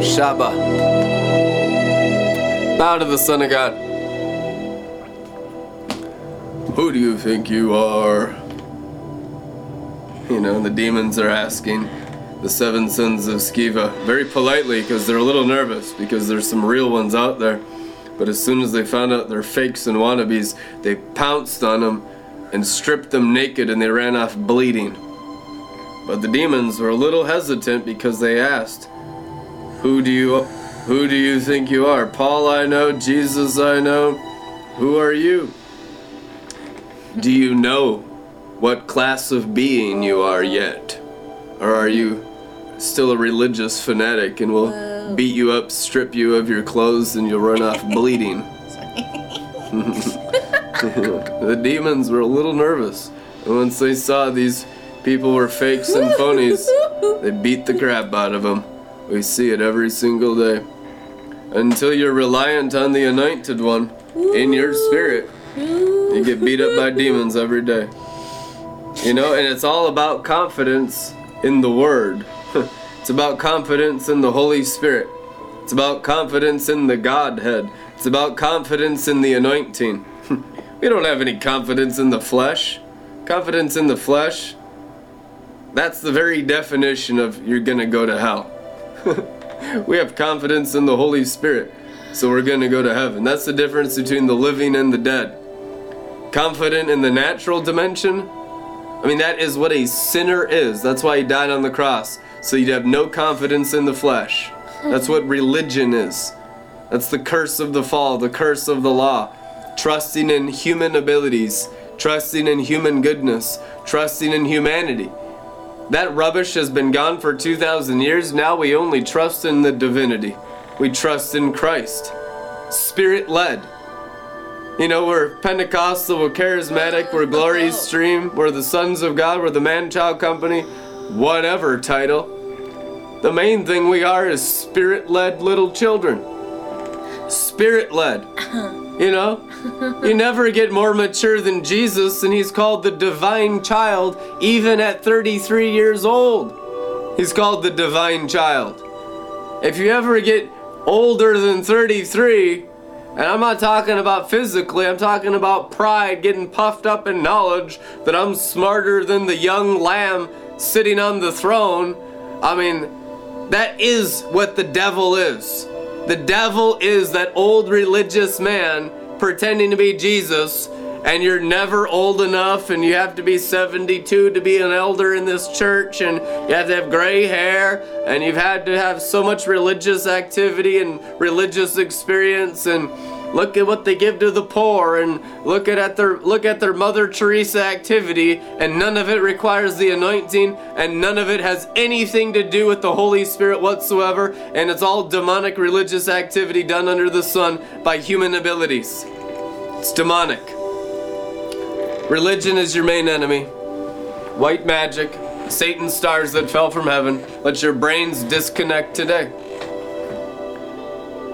Shabbat. Bow to the Son of God. Who do you think you are? You know, the demons are asking the seven sons of Sceva very politely because they're a little nervous because there's some real ones out there. But as soon as they found out they're fakes and wannabes, they pounced on them and stripped them naked and they ran off bleeding. But the demons were a little hesitant because they asked, "Who do you who do you think you are? Paul I know, Jesus I know. Who are you?" Do you know what class of being you are yet? Or are you still a religious fanatic and will Whoa. beat you up, strip you of your clothes, and you'll run off bleeding? the demons were a little nervous. And once they saw these people were fakes and phonies, they beat the crap out of them. We see it every single day. Until you're reliant on the anointed one in your spirit, you get beat up by demons every day. You know, and it's all about confidence in the Word. it's about confidence in the Holy Spirit. It's about confidence in the Godhead. It's about confidence in the anointing. we don't have any confidence in the flesh. Confidence in the flesh, that's the very definition of you're gonna go to hell. we have confidence in the Holy Spirit, so we're gonna go to heaven. That's the difference between the living and the dead. Confident in the natural dimension, I mean, that is what a sinner is. That's why he died on the cross. So you'd have no confidence in the flesh. That's what religion is. That's the curse of the fall, the curse of the law. Trusting in human abilities, trusting in human goodness, trusting in humanity. That rubbish has been gone for 2,000 years. Now we only trust in the divinity. We trust in Christ. Spirit led. You know, we're Pentecostal, we're charismatic, we're glory stream, we're the sons of God, we're the man child company, whatever title. The main thing we are is spirit led little children. Spirit led. Uh-huh. You know? You never get more mature than Jesus, and he's called the divine child even at 33 years old. He's called the divine child. If you ever get older than 33, and I'm not talking about physically, I'm talking about pride, getting puffed up in knowledge that I'm smarter than the young lamb sitting on the throne. I mean, that is what the devil is. The devil is that old religious man pretending to be Jesus, and you're never old enough, and you have to be 72 to be an elder in this church, and you have to have gray hair, and you've had to have so much religious activity and religious experience, and look at what they give to the poor, and look at, at their look at their Mother Teresa activity, and none of it requires the anointing, and none of it has anything to do with the Holy Spirit whatsoever, and it's all demonic religious activity done under the sun by human abilities. It's demonic. Religion is your main enemy. White magic, Satan's stars that fell from heaven. Let your brains disconnect today.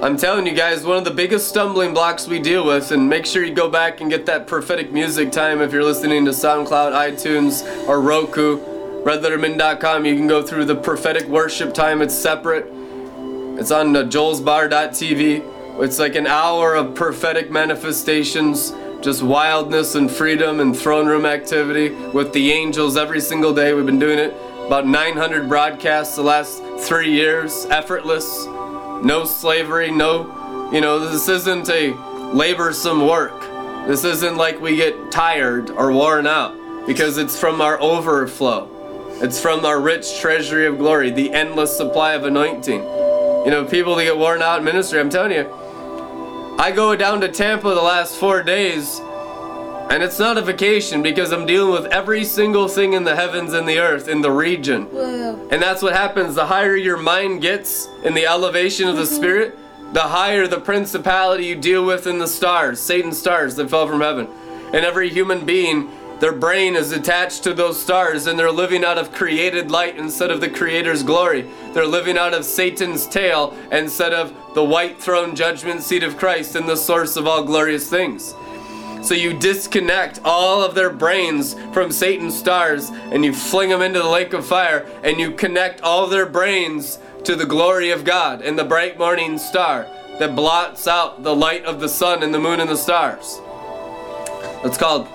I'm telling you guys, one of the biggest stumbling blocks we deal with, and make sure you go back and get that prophetic music time if you're listening to SoundCloud, iTunes, or Roku. RedLetterMin.com, you can go through the prophetic worship time, it's separate. It's on uh, joelsbar.tv. It's like an hour of prophetic manifestations, just wildness and freedom and throne room activity with the angels every single day. We've been doing it about 900 broadcasts the last three years, effortless, no slavery, no, you know, this isn't a laborsome work. This isn't like we get tired or worn out because it's from our overflow. It's from our rich treasury of glory, the endless supply of anointing. You know, people that get worn out in ministry, I'm telling you, I go down to Tampa the last four days, and it's not a vacation because I'm dealing with every single thing in the heavens and the earth in the region. Whoa. And that's what happens. The higher your mind gets in the elevation of the mm-hmm. spirit, the higher the principality you deal with in the stars, Satan's stars that fell from heaven. And every human being, their brain is attached to those stars and they're living out of created light instead of the Creator's glory. They're living out of Satan's tail instead of the white throne judgment seat of Christ and the source of all glorious things. So you disconnect all of their brains from Satan's stars and you fling them into the lake of fire and you connect all their brains to the glory of God and the bright morning star that blots out the light of the sun and the moon and the stars. That's called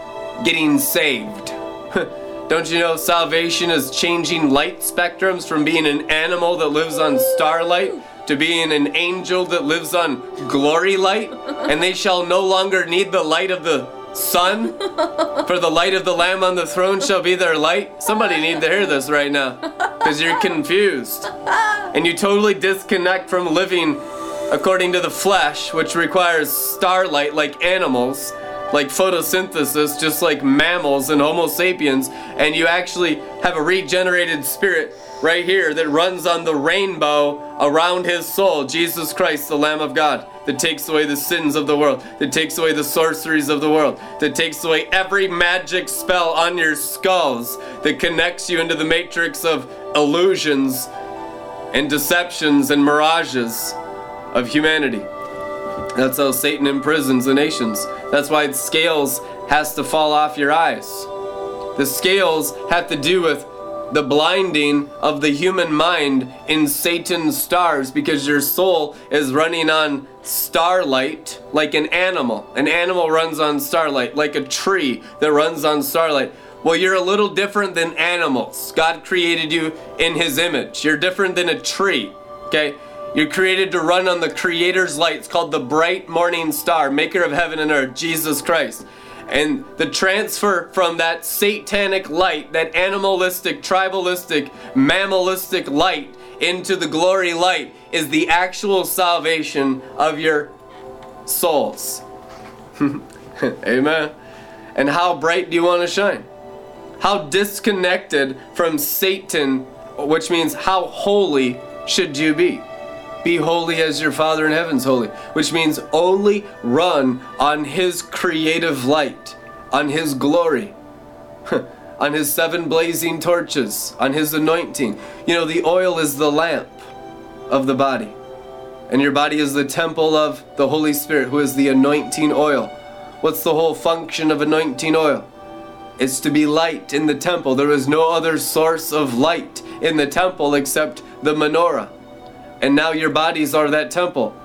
getting saved. Don't you know salvation is changing light spectrums from being an animal that lives on starlight to being an angel that lives on glory light? And they shall no longer need the light of the sun, for the light of the Lamb on the throne shall be their light. Somebody need to hear this right now because you're confused. And you totally disconnect from living according to the flesh, which requires starlight like animals like photosynthesis, just like mammals and Homo sapiens, and you actually have a regenerated spirit right here that runs on the rainbow around his soul, Jesus Christ, the Lamb of God, that takes away the sins of the world, that takes away the sorceries of the world, that takes away every magic spell on your skulls, that connects you into the matrix of illusions and deceptions and mirages of humanity. That's how Satan imprisons the nations. That's why scales has to fall off your eyes. The scales have to do with the blinding of the human mind in Satan's stars because your soul is running on starlight like an animal. An animal runs on starlight, like a tree that runs on starlight. Well, you're a little different than animals. God created you in His image. You're different than a tree, okay? You're created to run on the Creator's light. It's called the bright morning star, maker of heaven and earth, Jesus Christ. And the transfer from that satanic light, that animalistic, tribalistic, mammalistic light into the glory light is the actual salvation of your souls. Amen. And how bright do you want to shine? How disconnected from Satan, which means how holy should you be? Be holy as your Father in heaven's holy, which means only run on His creative light, on His glory, on His seven blazing torches, on His anointing. You know, the oil is the lamp of the body, and your body is the temple of the Holy Spirit, who is the anointing oil. What's the whole function of anointing oil? It's to be light in the temple. There is no other source of light in the temple except the menorah and now your bodies are that temple.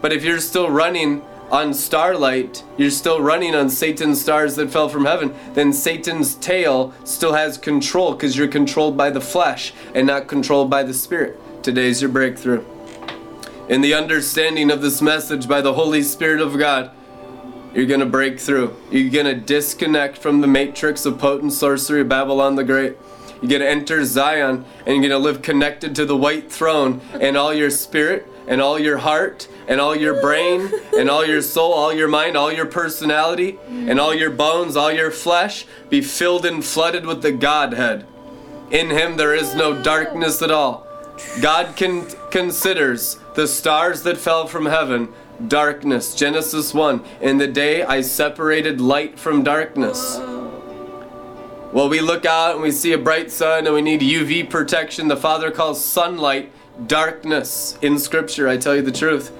But if you're still running on starlight, you're still running on Satan's stars that fell from heaven, then Satan's tail still has control because you're controlled by the flesh and not controlled by the spirit. Today's your breakthrough. In the understanding of this message by the Holy Spirit of God, you're going to break through. You're going to disconnect from the matrix of potent sorcery Babylon the Great. You're going to enter Zion and you're going to live connected to the white throne and all your spirit and all your heart and all your brain and all your soul, all your mind, all your personality and all your bones, all your flesh be filled and flooded with the Godhead. In him there is no darkness at all. God considers the stars that fell from heaven darkness. Genesis 1. In the day I separated light from darkness. Well, we look out and we see a bright sun and we need UV protection. The Father calls sunlight darkness in Scripture. I tell you the truth.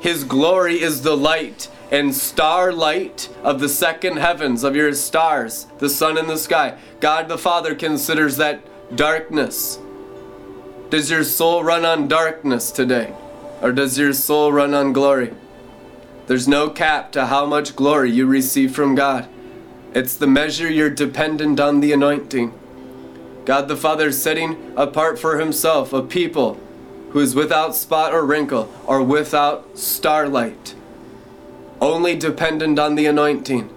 His glory is the light and starlight of the second heavens, of your stars, the sun in the sky. God the Father considers that darkness. Does your soul run on darkness today? Or does your soul run on glory? There's no cap to how much glory you receive from God. It's the measure you're dependent on the anointing. God the Father is setting apart for himself a people who is without spot or wrinkle or without starlight. Only dependent on the anointing.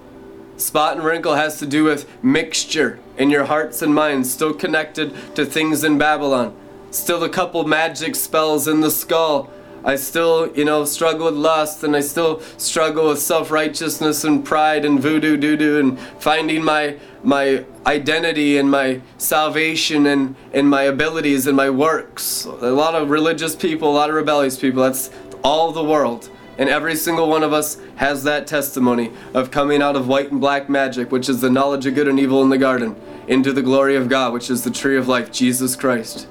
Spot and wrinkle has to do with mixture in your hearts and minds, still connected to things in Babylon. Still a couple magic spells in the skull I still, you know, struggle with lust and I still struggle with self-righteousness and pride and voodoo doo-doo and finding my my identity and my salvation and, and my abilities and my works. A lot of religious people, a lot of rebellious people, that's all the world. And every single one of us has that testimony of coming out of white and black magic, which is the knowledge of good and evil in the garden, into the glory of God, which is the tree of life, Jesus Christ.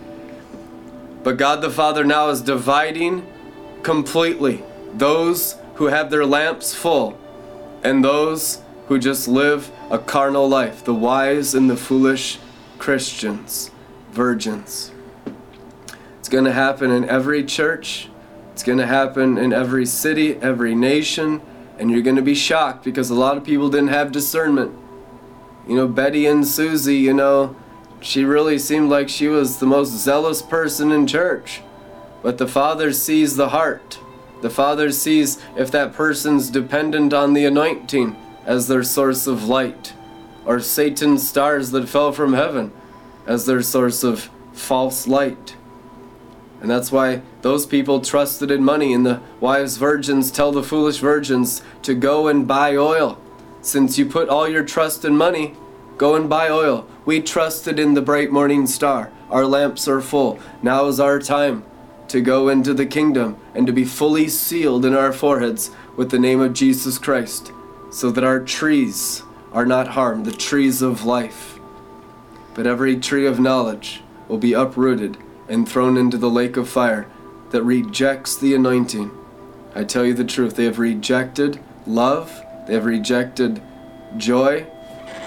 But God the Father now is dividing completely those who have their lamps full and those who just live a carnal life, the wise and the foolish Christians, virgins. It's going to happen in every church. It's going to happen in every city, every nation, and you're going to be shocked because a lot of people didn't have discernment. You know, Betty and Susie, you know, she really seemed like she was the most zealous person in church. But the Father sees the heart. The Father sees if that person's dependent on the anointing as their source of light, or Satan's stars that fell from heaven as their source of false light. And that's why those people trusted in money, and the wise virgins tell the foolish virgins to go and buy oil. Since you put all your trust in money, go and buy oil. We trusted in the bright morning star. Our lamps are full. Now is our time to go into the kingdom and to be fully sealed in our foreheads with the name of Jesus Christ, so that our trees are not harmed, the trees of life. But every tree of knowledge will be uprooted and thrown into the lake of fire that rejects the anointing. I tell you the truth, they have rejected love, they have rejected joy.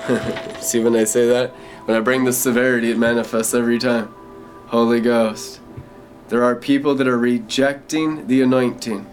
See when I say that? When I bring the severity, it manifests every time. Holy Ghost. There are people that are rejecting the anointing.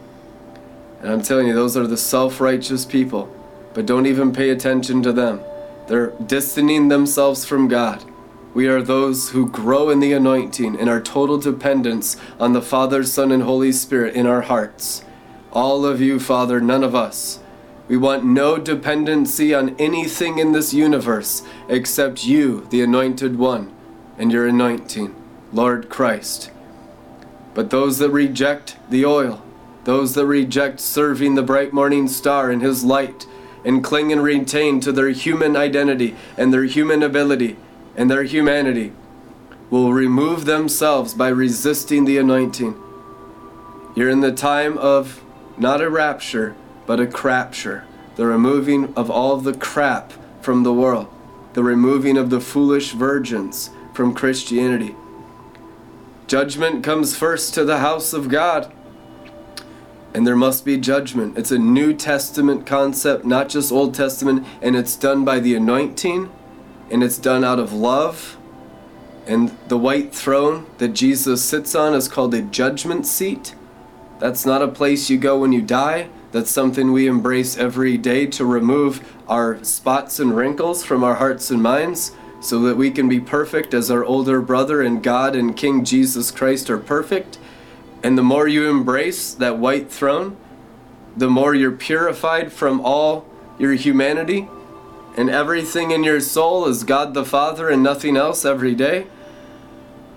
And I'm telling you, those are the self righteous people. But don't even pay attention to them. They're distancing themselves from God. We are those who grow in the anointing and our total dependence on the Father, Son, and Holy Spirit in our hearts. All of you, Father, none of us. We want no dependency on anything in this universe except you, the Anointed One, and your anointing, Lord Christ. But those that reject the oil, those that reject serving the bright morning star in his light, and cling and retain to their human identity and their human ability, and their humanity will remove themselves by resisting the anointing. You're in the time of not a rapture, but a crapture. The removing of all the crap from the world. The removing of the foolish virgins from Christianity. Judgment comes first to the house of God. And there must be judgment. It's a New Testament concept, not just Old Testament, and it's done by the anointing and it's done out of love. And the white throne that Jesus sits on is called a judgment seat. That's not a place you go when you die. That's something we embrace every day to remove our spots and wrinkles from our hearts and minds so that we can be perfect as our older brother and God and King Jesus Christ are perfect. And the more you embrace that white throne, the more you're purified from all your humanity and everything in your soul is God the Father and nothing else every day.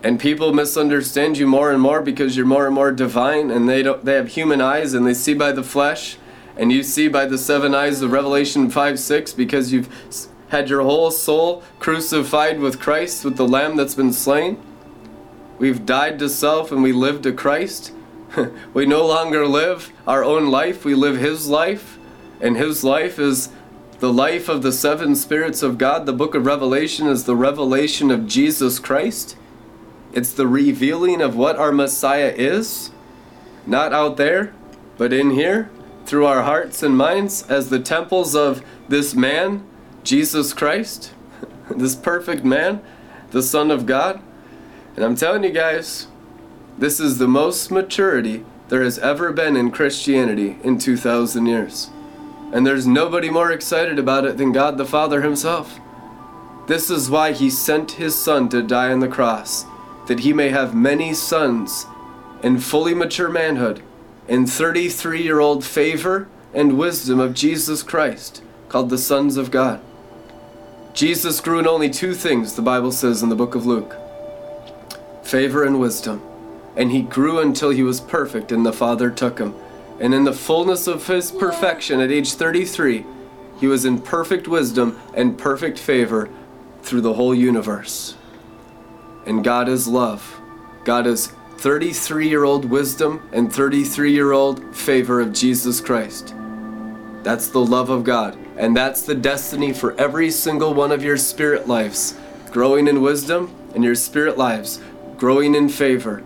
And people misunderstand you more and more because you're more and more divine and they don't they have human eyes and they see by the flesh and you see by the seven eyes of Revelation 5 6 because you've had your whole soul crucified with Christ, with the Lamb that's been slain. We've died to self and we live to Christ. we no longer live our own life, we live His life. And His life is the life of the seven spirits of God, the book of Revelation, is the revelation of Jesus Christ. It's the revealing of what our Messiah is, not out there, but in here, through our hearts and minds, as the temples of this man, Jesus Christ, this perfect man, the Son of God. And I'm telling you guys, this is the most maturity there has ever been in Christianity in 2,000 years. And there's nobody more excited about it than God the Father Himself. This is why He sent His Son to die on the cross, that He may have many sons in fully mature manhood, in 33 year old favor and wisdom of Jesus Christ, called the sons of God. Jesus grew in only two things, the Bible says in the book of Luke favor and wisdom. And he grew until he was perfect, and the Father took him. And in the fullness of his perfection at age 33, he was in perfect wisdom and perfect favor through the whole universe. And God is love. God is 33 year old wisdom and 33 year old favor of Jesus Christ. That's the love of God. And that's the destiny for every single one of your spirit lives. Growing in wisdom and your spirit lives, growing in favor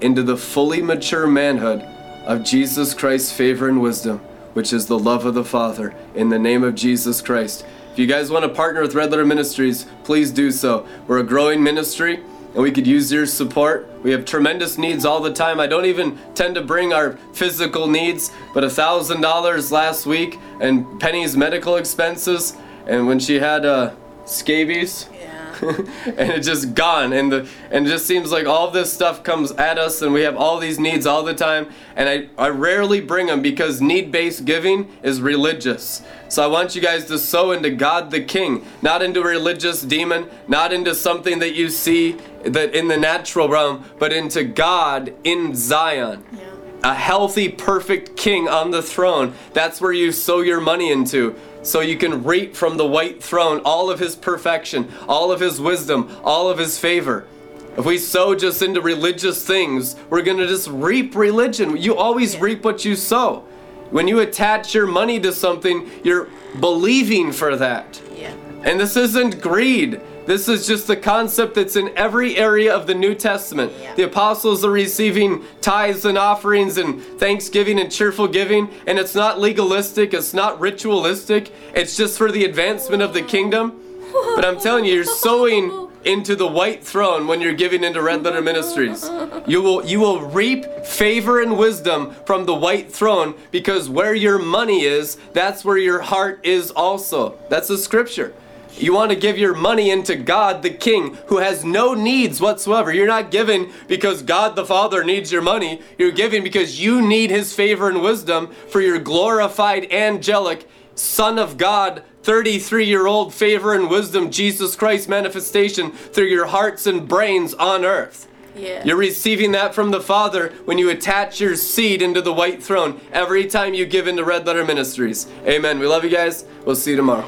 into the fully mature manhood of Jesus Christ's favor and wisdom, which is the love of the Father, in the name of Jesus Christ. If you guys want to partner with Red Letter Ministries, please do so. We're a growing ministry. And we could use your support. We have tremendous needs all the time. I don't even tend to bring our physical needs, but a thousand dollars last week and Penny's medical expenses, and when she had uh, scabies, and it's just gone and the and it just seems like all this stuff comes at us and we have all these needs all the time and I, I rarely bring them because need-based giving is religious so I want you guys to sow into God the King not into a religious demon not into something that you see that in the natural realm but into God in Zion Yeah. a healthy, perfect king on the throne. That's where you sow your money into. So you can reap from the white throne all of his perfection, all of his wisdom, all of his favor. If we sow just into religious things, we're going to just reap religion. You always reap what you sow. When you attach your money to something, you're believing for that. Yeah. And this isn't greed. This is just the concept that's in every area of the New Testament. The apostles are receiving tithes and offerings and thanksgiving and cheerful giving, and it's not legalistic, it's not ritualistic, it's just for the advancement of the kingdom. But I'm telling you, you're sowing into the white throne when you're giving into Red Letter Ministries. You will you will reap favor and wisdom from the white throne because where your money is, that's where your heart is also. That's the scripture. You want to give your money into God the King who has no needs whatsoever. You're not giving because God the Father needs your money. You're giving because you need his favor and wisdom for your glorified angelic Son of God 33 year old favor and wisdom, Jesus Christ manifestation through your hearts and brains on earth. Yeah. You're receiving that from the Father when you attach your seed into the white throne every time you give into Red Letter Ministries. Amen. We love you guys. We'll see you tomorrow.